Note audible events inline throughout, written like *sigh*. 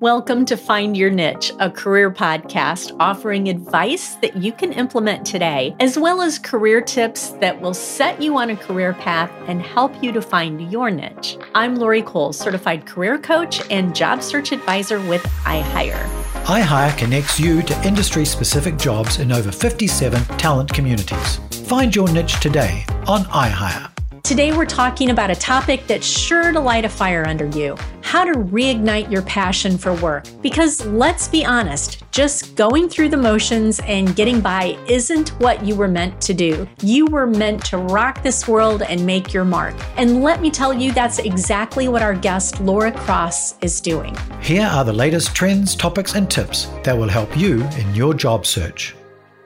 Welcome to Find Your Niche, a career podcast offering advice that you can implement today, as well as career tips that will set you on a career path and help you to find your niche. I'm Lori Cole, certified career coach and job search advisor with iHire. iHire connects you to industry specific jobs in over 57 talent communities. Find your niche today on iHire. Today, we're talking about a topic that's sure to light a fire under you how to reignite your passion for work. Because let's be honest, just going through the motions and getting by isn't what you were meant to do. You were meant to rock this world and make your mark. And let me tell you, that's exactly what our guest, Laura Cross, is doing. Here are the latest trends, topics, and tips that will help you in your job search.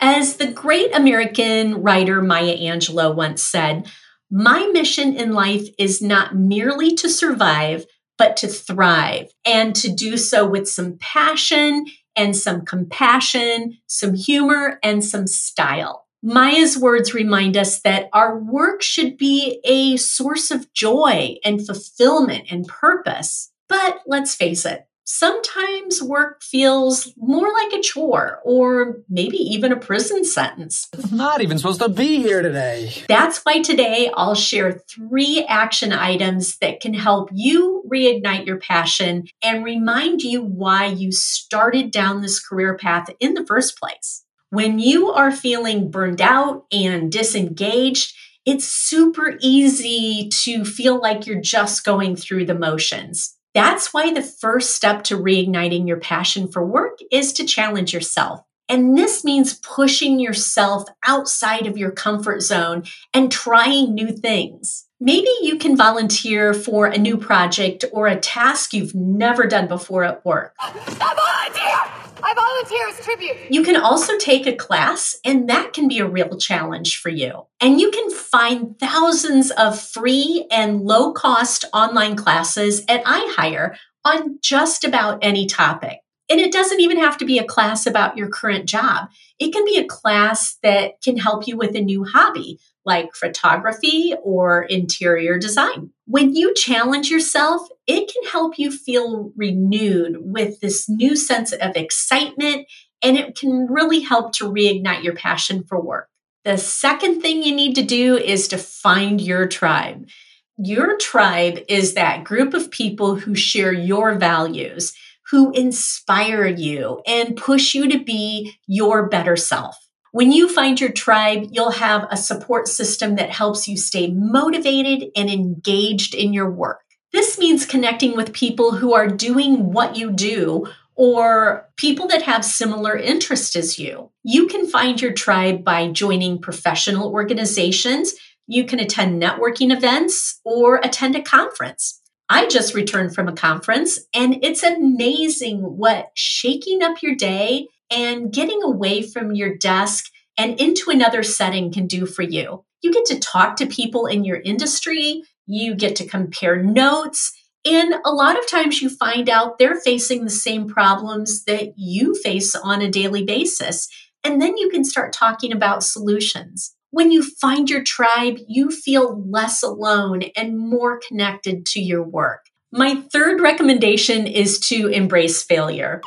As the great American writer Maya Angelou once said, my mission in life is not merely to survive, but to thrive and to do so with some passion and some compassion, some humor, and some style. Maya's words remind us that our work should be a source of joy and fulfillment and purpose. But let's face it, sometimes work feels more like a chore or maybe even a prison sentence. Not even supposed to be here today. That's why today I'll share three action items that can help you reignite your passion and remind you why you started down this career path in the first place. When you are feeling burned out and disengaged, it's super easy to feel like you're just going through the motions. That's why the first step to reigniting your passion for work is to challenge yourself. And this means pushing yourself outside of your comfort zone and trying new things. Maybe you can volunteer for a new project or a task you've never done before at work. Volunteer! I volunteer as tribute. You can also take a class, and that can be a real challenge for you. And you can find thousands of free and low cost online classes at iHire on just about any topic. And it doesn't even have to be a class about your current job. It can be a class that can help you with a new hobby, like photography or interior design. When you challenge yourself, it can help you feel renewed with this new sense of excitement, and it can really help to reignite your passion for work. The second thing you need to do is to find your tribe. Your tribe is that group of people who share your values who inspire you and push you to be your better self. When you find your tribe, you'll have a support system that helps you stay motivated and engaged in your work. This means connecting with people who are doing what you do or people that have similar interests as you. You can find your tribe by joining professional organizations. You can attend networking events or attend a conference. I just returned from a conference and it's amazing what shaking up your day and getting away from your desk and into another setting can do for you. You get to talk to people in your industry, you get to compare notes, and a lot of times you find out they're facing the same problems that you face on a daily basis. And then you can start talking about solutions. When you find your tribe, you feel less alone and more connected to your work. My third recommendation is to embrace failure.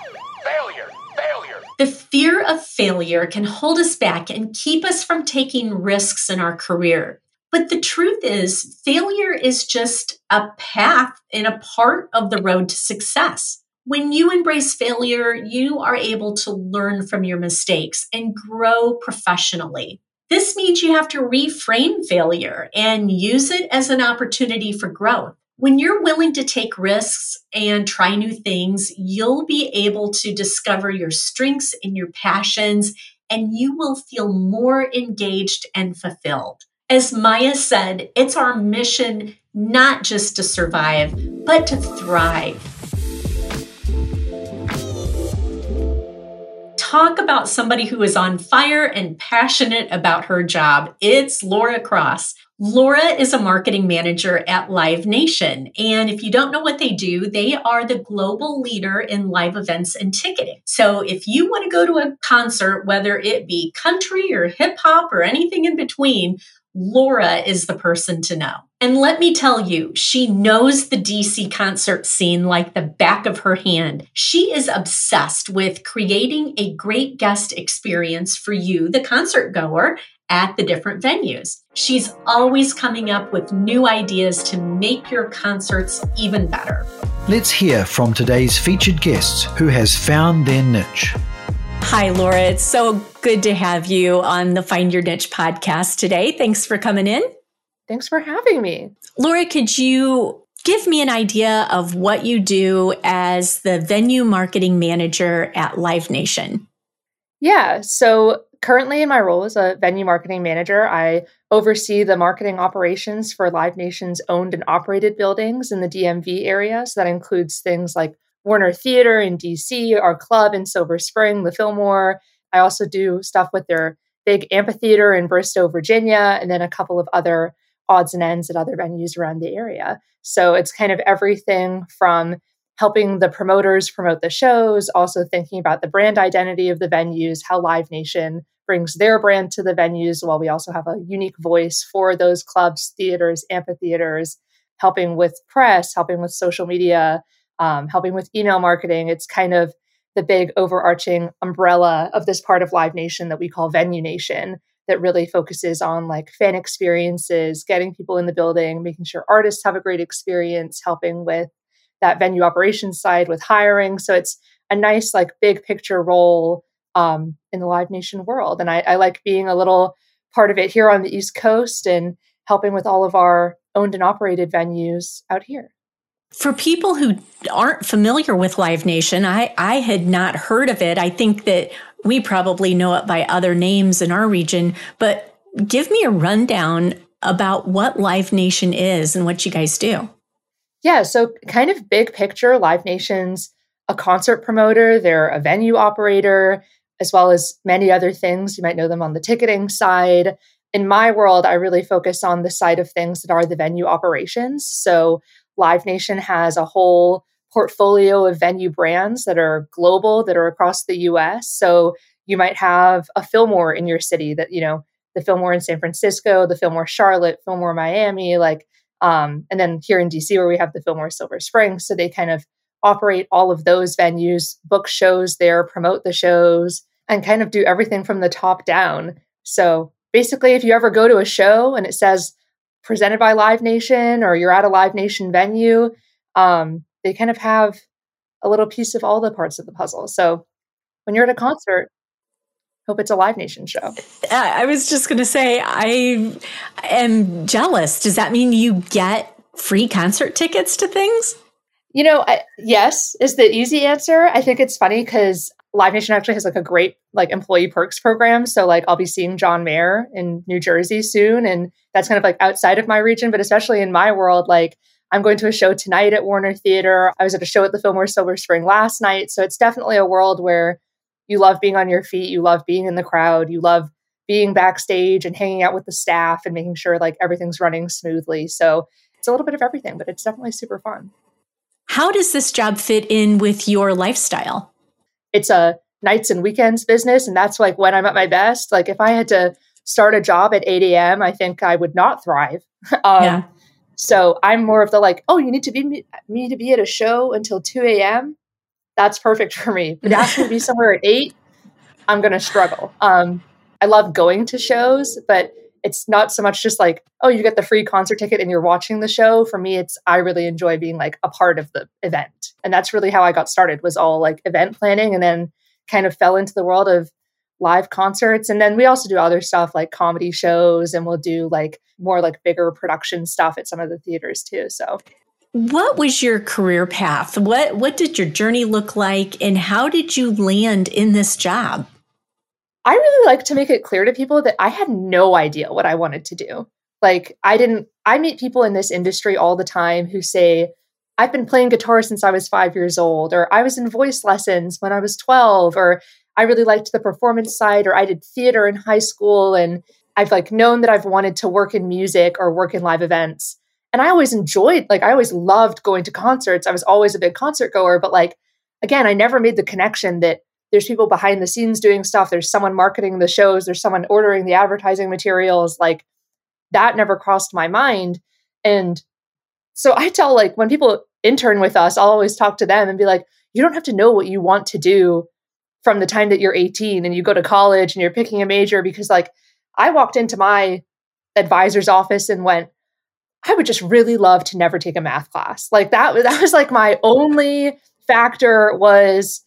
The fear of failure can hold us back and keep us from taking risks in our career. But the truth is, failure is just a path and a part of the road to success. When you embrace failure, you are able to learn from your mistakes and grow professionally. This means you have to reframe failure and use it as an opportunity for growth. When you're willing to take risks and try new things, you'll be able to discover your strengths and your passions, and you will feel more engaged and fulfilled. As Maya said, it's our mission not just to survive, but to thrive. talk about somebody who is on fire and passionate about her job. It's Laura Cross. Laura is a marketing manager at Live Nation. And if you don't know what they do, they are the global leader in live events and ticketing. So if you want to go to a concert, whether it be country or hip hop or anything in between, Laura is the person to know. And let me tell you, she knows the DC concert scene like the back of her hand. She is obsessed with creating a great guest experience for you, the concert goer, at the different venues. She's always coming up with new ideas to make your concerts even better. Let's hear from today's featured guests who has found their niche. Hi, Laura. It's so good to have you on the Find Your Niche podcast today. Thanks for coming in. Thanks for having me. Laura, could you give me an idea of what you do as the venue marketing manager at Live Nation? Yeah. So currently in my role as a venue marketing manager, I oversee the marketing operations for Live Nation's owned and operated buildings in the DMV area. So that includes things like Warner Theater in DC, our club in Silver Spring, the Fillmore. I also do stuff with their big amphitheater in Bristow, Virginia, and then a couple of other odds and ends at other venues around the area. So it's kind of everything from helping the promoters promote the shows, also thinking about the brand identity of the venues, how Live Nation brings their brand to the venues, while we also have a unique voice for those clubs, theaters, amphitheaters, helping with press, helping with social media, um, helping with email marketing. It's kind of the big overarching umbrella of this part of Live Nation that we call Venue Nation that really focuses on like fan experiences, getting people in the building, making sure artists have a great experience, helping with that venue operations side with hiring. So it's a nice like big picture role um, in the Live Nation world, and I, I like being a little part of it here on the East Coast and helping with all of our owned and operated venues out here. For people who aren't familiar with Live Nation, I, I had not heard of it. I think that we probably know it by other names in our region, but give me a rundown about what Live Nation is and what you guys do. Yeah, so kind of big picture, Live Nation's a concert promoter, they're a venue operator, as well as many other things. You might know them on the ticketing side. In my world, I really focus on the side of things that are the venue operations. So Live Nation has a whole portfolio of venue brands that are global, that are across the US. So you might have a Fillmore in your city that, you know, the Fillmore in San Francisco, the Fillmore Charlotte, Fillmore Miami, like, um, and then here in DC where we have the Fillmore Silver Spring. So they kind of operate all of those venues, book shows there, promote the shows, and kind of do everything from the top down. So basically, if you ever go to a show and it says presented by Live Nation or you're at a Live Nation venue, um, they kind of have a little piece of all the parts of the puzzle. So when you're at a concert, hope it's a Live Nation show. I was just going to say, I am jealous. Does that mean you get free concert tickets to things? You know, I, yes is the easy answer. I think it's funny because Live Nation actually has like a great like employee perks program. So like I'll be seeing John Mayer in New Jersey soon, and that's kind of like outside of my region, but especially in my world, like I'm going to a show tonight at Warner Theater. I was at a show at the Fillmore Silver Spring last night. So it's definitely a world where you love being on your feet, you love being in the crowd, you love being backstage and hanging out with the staff and making sure like everything's running smoothly. So it's a little bit of everything, but it's definitely super fun. How does this job fit in with your lifestyle? It's a nights and weekends business. And that's like when I'm at my best. Like if I had to start a job at 8 a.m., I think I would not thrive. *laughs* um, yeah. So I'm more of the like, oh, you need to be me, to be at a show until 2 a.m. That's perfect for me. But ask me to be *laughs* somewhere at eight, I'm gonna struggle. Um, I love going to shows, but it's not so much just like, oh, you get the free concert ticket and you're watching the show. For me, it's I really enjoy being like a part of the event. And that's really how I got started was all like event planning and then kind of fell into the world of live concerts. And then we also do other stuff like comedy shows and we'll do like more like bigger production stuff at some of the theaters too. So what was your career path? What what did your journey look like and how did you land in this job? I really like to make it clear to people that I had no idea what I wanted to do. Like I didn't I meet people in this industry all the time who say I've been playing guitar since I was 5 years old or I was in voice lessons when I was 12 or I really liked the performance side, or I did theater in high school, and I've like known that I've wanted to work in music or work in live events. And I always enjoyed, like, I always loved going to concerts. I was always a big concert goer, but like, again, I never made the connection that there's people behind the scenes doing stuff. There's someone marketing the shows. There's someone ordering the advertising materials. Like, that never crossed my mind. And so I tell like when people intern with us, I'll always talk to them and be like, you don't have to know what you want to do from the time that you're 18 and you go to college and you're picking a major because like I walked into my advisor's office and went, I would just really love to never take a math class. Like that, was that was like my only factor was,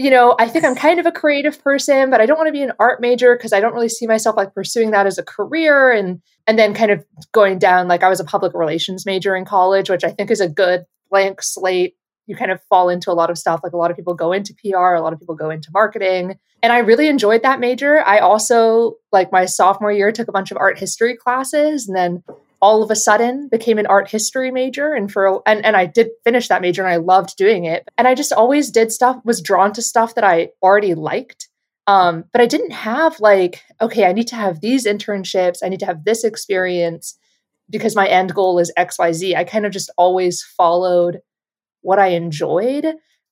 you know, I think I'm kind of a creative person, but I don't want to be an art major because I don't really see myself like pursuing that as a career. And and then kind of going down like I was a public relations major in college, which I think is a good blank slate. You kind of fall into a lot of stuff. Like a lot of people go into PR, a lot of people go into marketing. And I really enjoyed that major. I also, like my sophomore year, took a bunch of art history classes and then all of a sudden became an art history major. And for and, and i did finish that major and i loved doing it. And i just always did stuff was drawn to stuff that i already liked. Um, but i didn't have like okay i need to have these internships. I need to have this experience because my end goal is xyz i kind of just always followed what i enjoyed.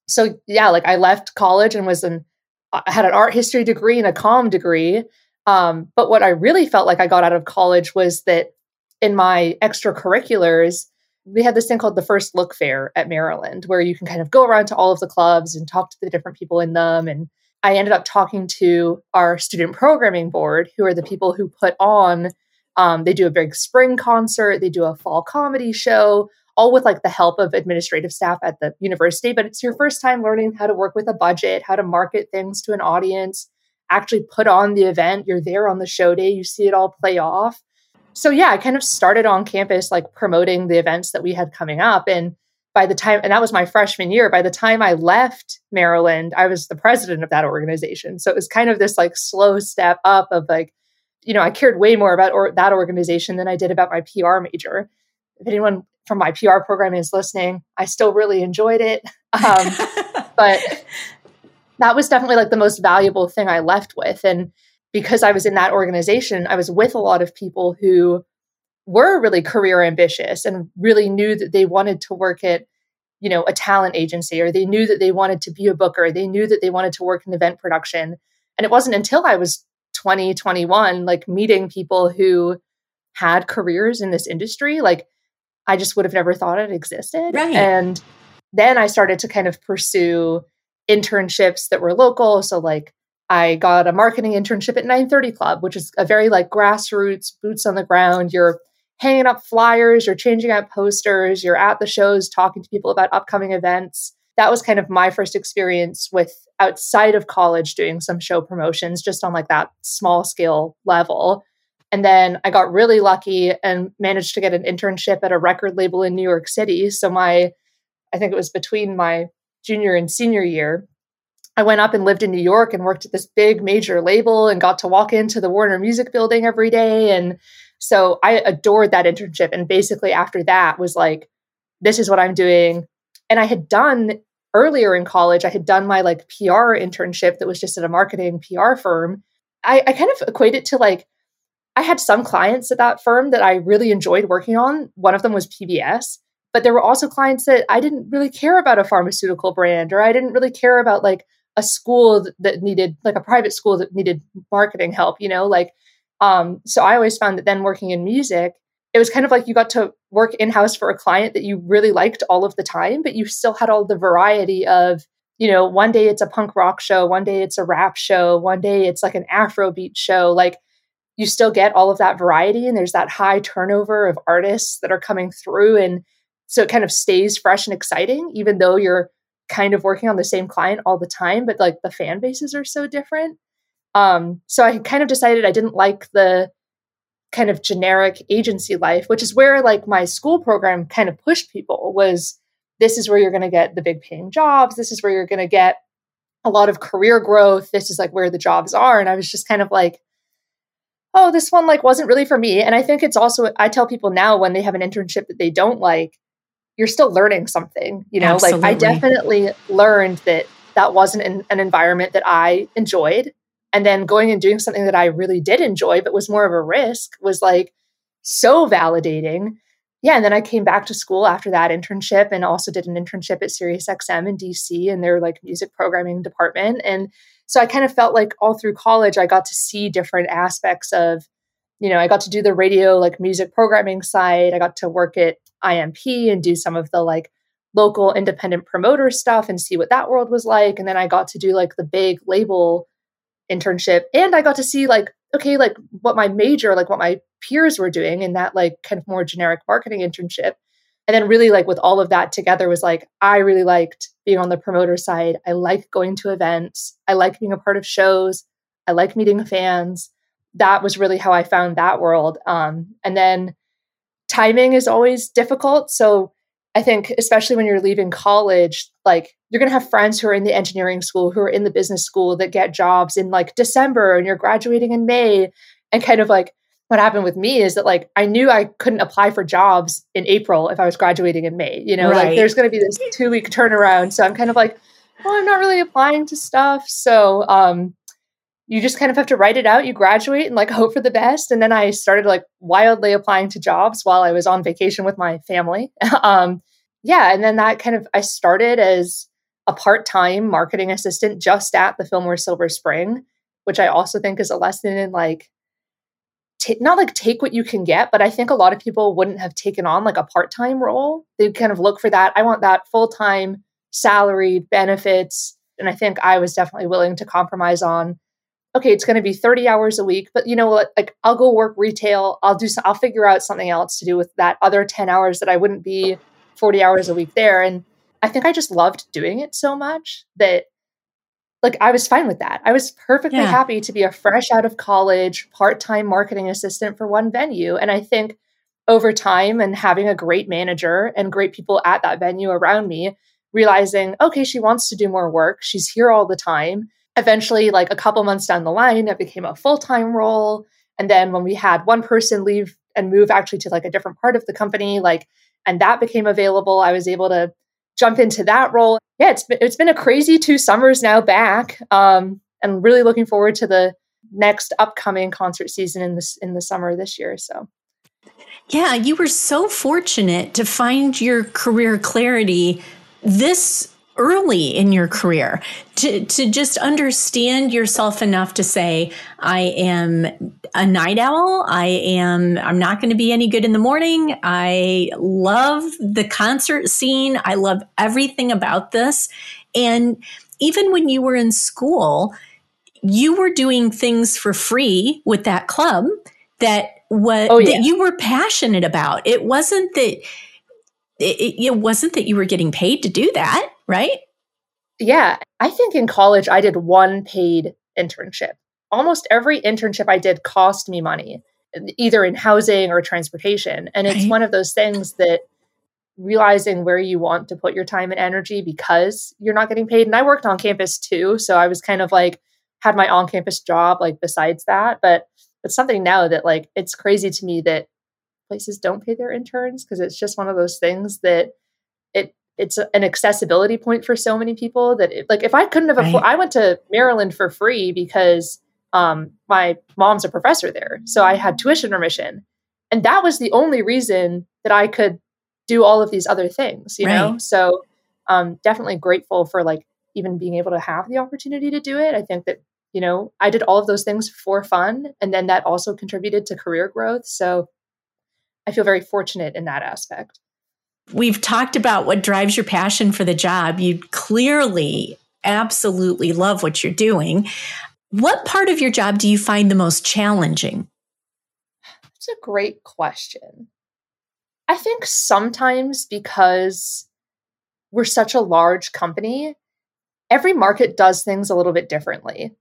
So yeah like i left college and was an i had an art history degree and a com degree. Um, but what i really felt like i got out of college was that in my extracurriculars, we had this thing called the First Look Fair at Maryland, where you can kind of go around to all of the clubs and talk to the different people in them. And I ended up talking to our student programming board, who are the people who put on, um, they do a big spring concert, they do a fall comedy show, all with like the help of administrative staff at the university. But it's your first time learning how to work with a budget, how to market things to an audience, actually put on the event. You're there on the show day, you see it all play off so yeah, I kind of started on campus like promoting the events that we had coming up. And by the time, and that was my freshman year, by the time I left Maryland, I was the president of that organization. So it was kind of this like slow step up of like, you know, I cared way more about or, that organization than I did about my PR major. If anyone from my PR program is listening, I still really enjoyed it. Um, *laughs* but that was definitely like the most valuable thing I left with. And because I was in that organization, I was with a lot of people who were really career ambitious and really knew that they wanted to work at you know a talent agency or they knew that they wanted to be a booker they knew that they wanted to work in event production and it wasn't until i was 20 21 like meeting people who had careers in this industry like i just would have never thought it existed right. and then i started to kind of pursue internships that were local so like I got a marketing internship at 930 Club, which is a very like grassroots, boots on the ground. You're hanging up flyers, you're changing out posters, you're at the shows talking to people about upcoming events. That was kind of my first experience with outside of college doing some show promotions, just on like that small scale level. And then I got really lucky and managed to get an internship at a record label in New York City. So my, I think it was between my junior and senior year, I went up and lived in New York and worked at this big major label and got to walk into the Warner Music building every day. And so I adored that internship. And basically, after that, was like, this is what I'm doing. And I had done earlier in college, I had done my like PR internship that was just at a marketing PR firm. I, I kind of equate it to like, I had some clients at that firm that I really enjoyed working on. One of them was PBS, but there were also clients that I didn't really care about a pharmaceutical brand or I didn't really care about like a school that needed like a private school that needed marketing help you know like um so i always found that then working in music it was kind of like you got to work in house for a client that you really liked all of the time but you still had all the variety of you know one day it's a punk rock show one day it's a rap show one day it's like an afrobeat show like you still get all of that variety and there's that high turnover of artists that are coming through and so it kind of stays fresh and exciting even though you're kind of working on the same client all the time, but like the fan bases are so different. Um, so I kind of decided I didn't like the kind of generic agency life, which is where like my school program kind of pushed people was this is where you're going to get the big paying jobs. This is where you're going to get a lot of career growth. This is like where the jobs are. And I was just kind of like, oh, this one like wasn't really for me. And I think it's also, I tell people now when they have an internship that they don't like, you're still learning something you know? Absolutely. like i definitely learned that that wasn't an, an environment that i enjoyed. And then going and doing something that i really did enjoy but was more of a risk was like so validating. Yeah and then i came back to school after that internship and also did an internship at SiriusXM in dc in their like music programming department. And so i kind of felt like all through college i got to see different aspects of you know, I got to do the radio like music programming side. I got to work at IMP and do some of the like local independent promoter stuff and see what that world was like. And then I got to do like the big label internship and I got to see like, okay, like what my major, like what my peers were doing in that like kind of more generic marketing internship. And then really like with all of that together was like, I really liked being on the promoter side. I like going to events. I like being a part of shows. I like meeting fans. That was really how I found that world. Um, and then timing is always difficult. So I think, especially when you're leaving college, like you're going to have friends who are in the engineering school, who are in the business school that get jobs in like December and you're graduating in May. And kind of like what happened with me is that like I knew I couldn't apply for jobs in April if I was graduating in May. You know, right. like there's going to be this two week turnaround. So I'm kind of like, well, I'm not really applying to stuff. So um, you just kind of have to write it out. You graduate and like hope for the best. And then I started like wildly applying to jobs while I was on vacation with my family. *laughs* um, yeah, and then that kind of I started as a part-time marketing assistant just at the Fillmore Silver Spring, which I also think is a lesson in like t- not like take what you can get, but I think a lot of people wouldn't have taken on like a part-time role. They'd kind of look for that. I want that full-time salaried benefits. And I think I was definitely willing to compromise on okay, it's going to be 30 hours a week, but you know what? Like I'll go work retail. I'll do, I'll figure out something else to do with that other 10 hours that I wouldn't be 40 hours a week there. And I think I just loved doing it so much that like I was fine with that. I was perfectly yeah. happy to be a fresh out of college part-time marketing assistant for one venue. And I think over time and having a great manager and great people at that venue around me, realizing, okay, she wants to do more work. She's here all the time eventually like a couple months down the line it became a full-time role. And then when we had one person leave and move actually to like a different part of the company like and that became available i was able to jump into that role. Yeah it's been, it's been a crazy two summers now back um and really looking forward to the next upcoming concert season in this in the summer this year so. Yeah you were so fortunate to find your career clarity this early in your career to, to just understand yourself enough to say, I am a night owl. I am, I'm not going to be any good in the morning. I love the concert scene. I love everything about this. And even when you were in school, you were doing things for free with that club that what oh, yeah. that you were passionate about. It wasn't that it, it wasn't that you were getting paid to do that, right? Yeah, I think in college I did one paid internship. Almost every internship I did cost me money, either in housing or transportation. And it's right. one of those things that realizing where you want to put your time and energy because you're not getting paid. And I worked on campus too. So I was kind of like, had my on campus job like besides that. But it's something now that like, it's crazy to me that places don't pay their interns because it's just one of those things that it it's an accessibility point for so many people that it, like if I couldn't have afford, I went to Maryland for free because um, my mom's a professor there, so I had tuition remission, and that was the only reason that I could do all of these other things. You right. know, so um, definitely grateful for like even being able to have the opportunity to do it. I think that you know I did all of those things for fun, and then that also contributed to career growth. So I feel very fortunate in that aspect. We've talked about what drives your passion for the job. You clearly absolutely love what you're doing. What part of your job do you find the most challenging? That's a great question. I think sometimes because we're such a large company, every market does things a little bit differently.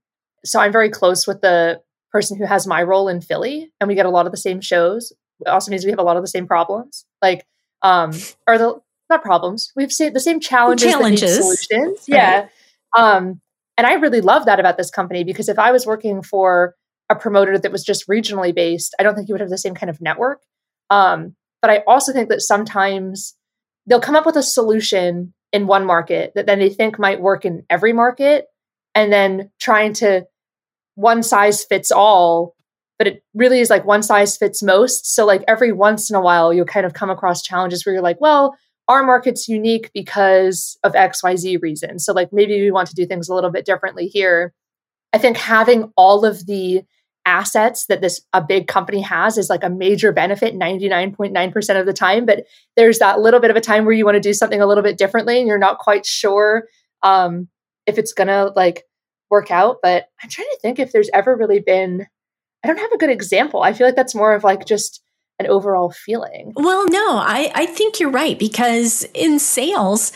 So I'm very close with the person who has my role in Philly, and we get a lot of the same shows. It also means we have a lot of the same problems. Like um, or the not problems. We've seen the same challenges, challenges. solutions. Yeah. Um, and I really love that about this company because if I was working for a promoter that was just regionally based, I don't think you would have the same kind of network. Um, but I also think that sometimes they'll come up with a solution in one market that then they think might work in every market, and then trying to one size fits all but it really is like one size fits most. So like every once in a while, you'll kind of come across challenges where you're like, well, our market's unique because of XYZ reason. So like maybe we want to do things a little bit differently here. I think having all of the assets that this a big company has is like a major benefit 99.9% of the time but there's that little bit of a time where you want to do something a little bit differently and you're not quite sure um, if it's gonna like work out but i'm trying to think if there's ever really been i don't have a good example. I feel like that's more of like just an overall feeling. Well no i i think you're right because in sales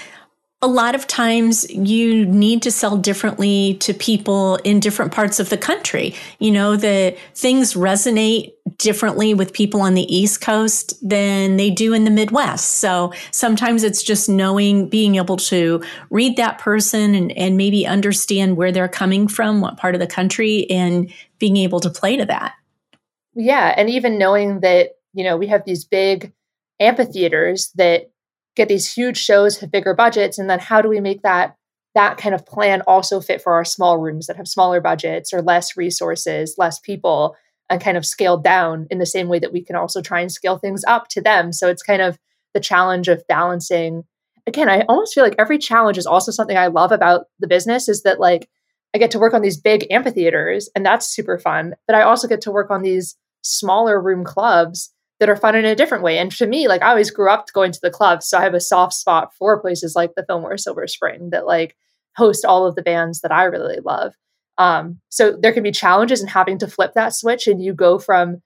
a lot of times you need to sell differently to people in different parts of the country. You know, the things resonate differently with people on the East Coast than they do in the Midwest. So sometimes it's just knowing, being able to read that person and, and maybe understand where they're coming from, what part of the country, and being able to play to that. Yeah. And even knowing that, you know, we have these big amphitheaters that get these huge shows have bigger budgets and then how do we make that that kind of plan also fit for our small rooms that have smaller budgets or less resources less people and kind of scaled down in the same way that we can also try and scale things up to them? So it's kind of the challenge of balancing. Again i almost feel like every challenge is also something i love about the business is that like i get to work on these big amphitheaters and that's super fun but i also get to work on these smaller room clubs that are fun in a different way. And to me, like I always grew up going to the clubs, so I have a soft spot for places like the Fillmore Silver Spring that like host all of the bands that I really love. Um, so there can be challenges in having to flip that switch, and you go from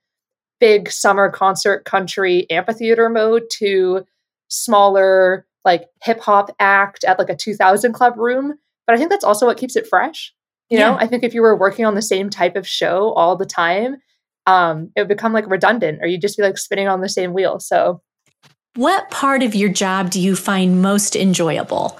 big summer concert country amphitheater mode to smaller like hip hop act at like a 2000 club room. But I think that's also what keeps it fresh. You yeah. know, I think if you were working on the same type of show all the time, um, it would become like redundant or you'd just be like spinning on the same wheel. So, what part of your job do you find most enjoyable?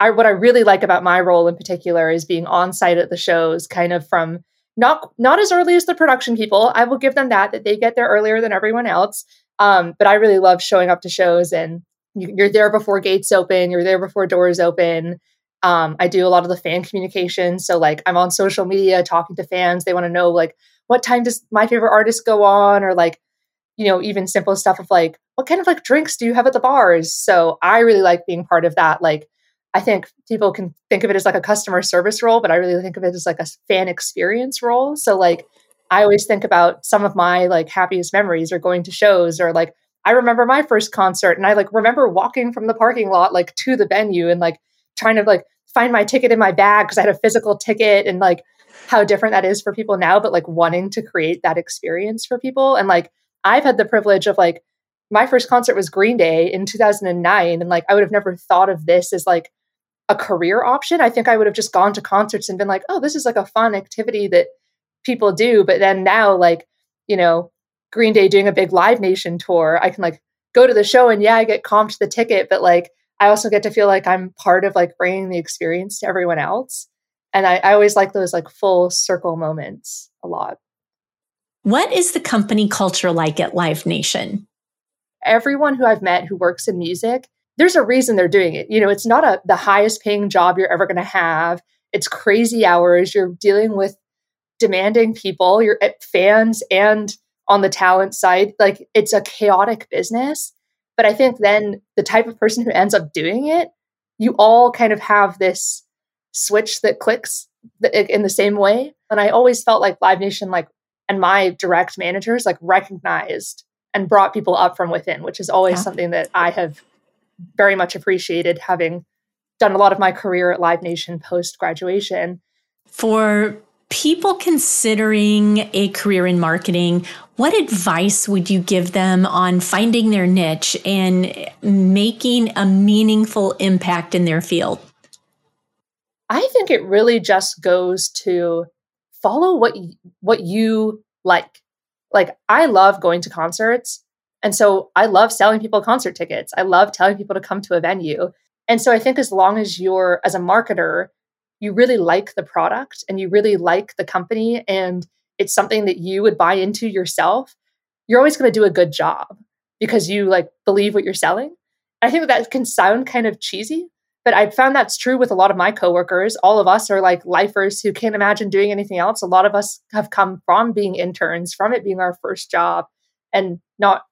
I, what I really like about my role in particular is being on site at the shows, kind of from not not as early as the production people. I will give them that that they get there earlier than everyone else. Um, but I really love showing up to shows and you, are there before gates open, you're there before doors open. Um, I do a lot of the fan communication, so like I'm on social media talking to fans. They want to know like what time does my favorite artist go on? Or like you know even simple stuff of like what kind of like drinks do you have at the bars? So i really like being part of that. Like i think people can think of it as like a customer service role but i really think of it as like a fan experience role. So like i always think about some of my like happiest memories or going to shows or like i remember my first concert and i like remember walking from the parking lot like to the venue and like trying to like find my ticket in my bag because i had a physical ticket and like how different that is for people now, but like wanting to create that experience for people. And like I've had the privilege of like my first concert was Green Day in 2009 and like I would have never thought of this as like a career option. I think I would have just gone to concerts and been like, "Oh, this is like a fun activity that people do." But then now like, you know, Green Day doing a big Live Nation tour, I can like go to the show and yeah, I get comped the ticket, but like I also get to feel like I'm part of like bringing the experience to everyone else and I, I always like those like full circle moments a lot. What is the company culture like at Live Nation? Everyone who I've met who works in music, there's a reason they're doing it. You know, it's not a the highest paying job you're ever going to have. It's crazy hours. You're dealing with demanding people. You're at fans and on the talent side. Like it's a chaotic business. But I think then the type of person who ends up doing it, you all kind of have this switch that clicks in the same way. And I always felt like Live Nation, like, and my direct managers, like, recognized and brought people up from within, which is always yeah. something that I have very much appreciated having done a lot of my career at Live Nation post graduation. For people considering a career in marketing, what advice would you give them on finding their niche and making a meaningful impact in their field? I think it really just goes to follow what y- what you like. Like I love going to concerts, and so I love selling people concert tickets. I love telling people to come to a venue. And so I think as long as you're as a marketer, you really like the product and you really like the company and it's something that you would buy into yourself, you're always going to do a good job because you like believe what you're selling. I think that can sound kind of cheesy, but I found that's true with a lot of my coworkers. All of us are like lifers who can't imagine doing anything else. A lot of us have come from being interns, from it being our first job, and not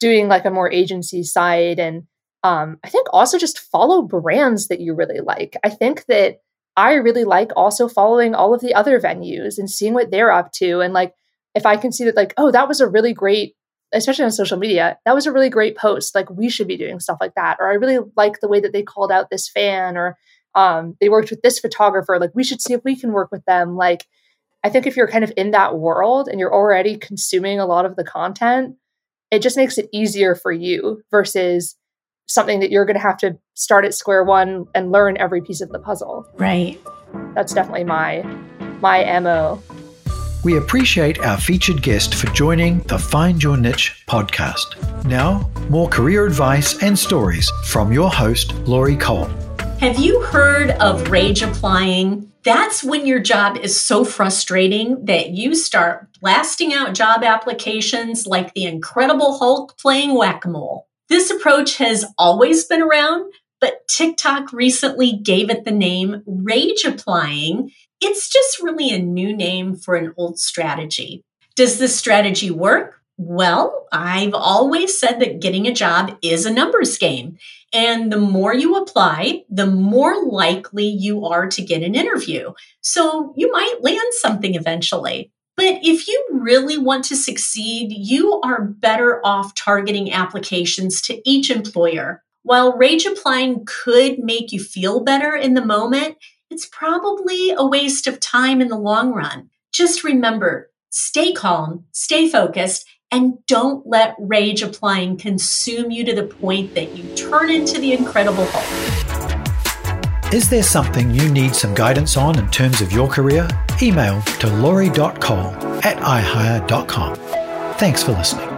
doing like a more agency side. And um, I think also just follow brands that you really like. I think that I really like also following all of the other venues and seeing what they're up to. And like, if I can see that, like, oh, that was a really great, especially on social media, that was a really great post. Like, we should be doing stuff like that. Or I really like the way that they called out this fan, or um, they worked with this photographer. Like, we should see if we can work with them. Like, I think if you're kind of in that world and you're already consuming a lot of the content, it just makes it easier for you versus something that you're going to have to start at square one and learn every piece of the puzzle. Right. That's definitely my my MO. We appreciate our featured guest for joining the Find Your Niche podcast. Now, more career advice and stories from your host, Lori Cole. Have you heard of rage applying? That's when your job is so frustrating that you start blasting out job applications like the Incredible Hulk playing whack a mole. This approach has always been around, but TikTok recently gave it the name rage applying. It's just really a new name for an old strategy. Does this strategy work? Well, I've always said that getting a job is a numbers game. And the more you apply, the more likely you are to get an interview. So you might land something eventually. But if you really want to succeed, you are better off targeting applications to each employer. While rage applying could make you feel better in the moment, it's probably a waste of time in the long run. Just remember stay calm, stay focused, and don't let rage applying consume you to the point that you turn into the Incredible Hulk. Is there something you need some guidance on in terms of your career? Email to lori.cole at ihire.com. Thanks for listening.